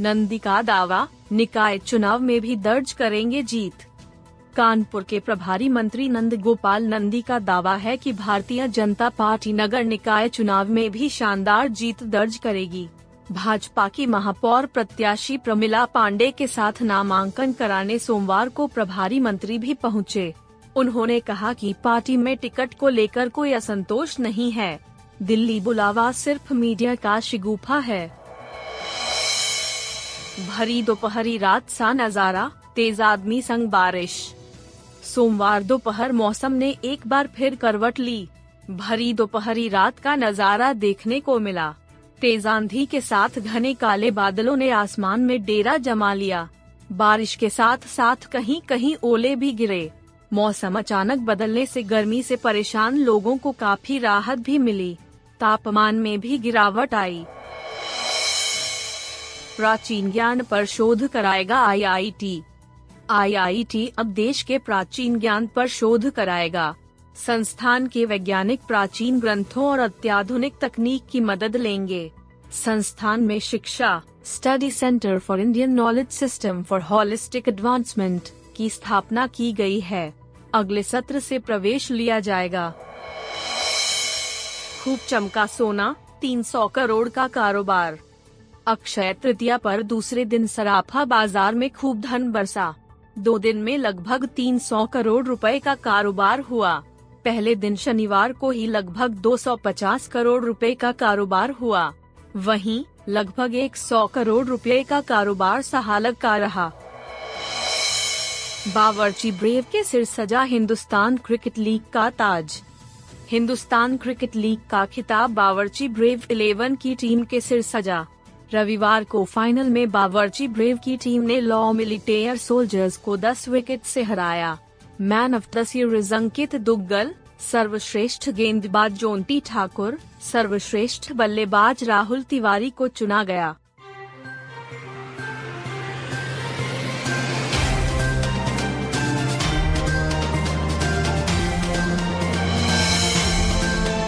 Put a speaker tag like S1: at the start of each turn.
S1: नंदी का दावा, निकाय चुनाव में भी दर्ज करेंगे जीत। कानपुर के प्रभारी मंत्री नंद गोपाल नंदी का दावा है कि भारतीय जनता पार्टी नगर निकाय चुनाव में भी शानदार जीत दर्ज करेगी। भाजपा की महापौर प्रत्याशी प्रमिला पांडे के साथ नामांकन कराने सोमवार को प्रभारी मंत्री भी पहुँचे। उन्होंने कहा कि पार्टी में टिकट को लेकर कोई असंतोष नहीं है। दिल्ली बुलावा सिर्फ़ मीडिया का शिगुफा है। भरी दोपहरी रात सा नज़ारा, तेज आदमी संग बारिश। सोमवार दोपहर मौसम ने एक बार फिर करवट ली। भरी दोपहरी रात का नज़ारा देखने को मिला। तेज आंधी के साथ घने काले बादलों ने आसमान में डेरा जमा लिया। बारिश के साथ साथ कहीं कहीं ओले भी गिरे। मौसम अचानक बदलने से गर्मी से परेशान लोगों को काफ़ी राहत भी मिली। तापमान में भी गिरावट आई। प्राचीन ज्ञान पर शोध कराएगा आईआईटी आईआईटी अब देश के प्राचीन ज्ञान पर शोध कराएगा। संस्थान के वैज्ञानिक प्राचीन ग्रंथों और अत्याधुनिक तकनीक की मदद लेंगे। संस्थान में शिक्षा study centre for Indian knowledge system for holistic advancement की स्थापना की गई है। अगले सत्र से प्रवेश लिया जाएगा। खूब चमका सोना 300 करोड़ का कारोबार। अक्षय तृतीया पर दूसरे दिन सराफा बाज़ार में खूब धन बरसा। दो दिन में लगभग 300 करोड़ रुपए का कारोबार हुआ। पहले दिन शनिवार को ही लगभग 250 करोड़ रुपए का कारोबार हुआ। वहीं, लगभग 100 करोड़ रुपए का कारोबार सहालक का रहा। बावर्ची ब्रेव के सिर सजा हिंदुस्तान क्रिकेट लीग का ताज। हिंदुस्तान क्रिकेट लीग का खिताब बावर्ची ब्रेव 11 की टीम के सिर सजा। रविवार को फाइनल में बावर्ची ब्रेव की टीम ने लॉ मिलिटेयर सोल्जर्स को 10 विकेट से हराया। Man of the series Ankit Duggal, सर्वश्रेष्ठ गेंदबाज जोंटी ठाकुर, सर्वश्रेष्ठ बल्लेबाज राहुल तिवारी को चुना गया।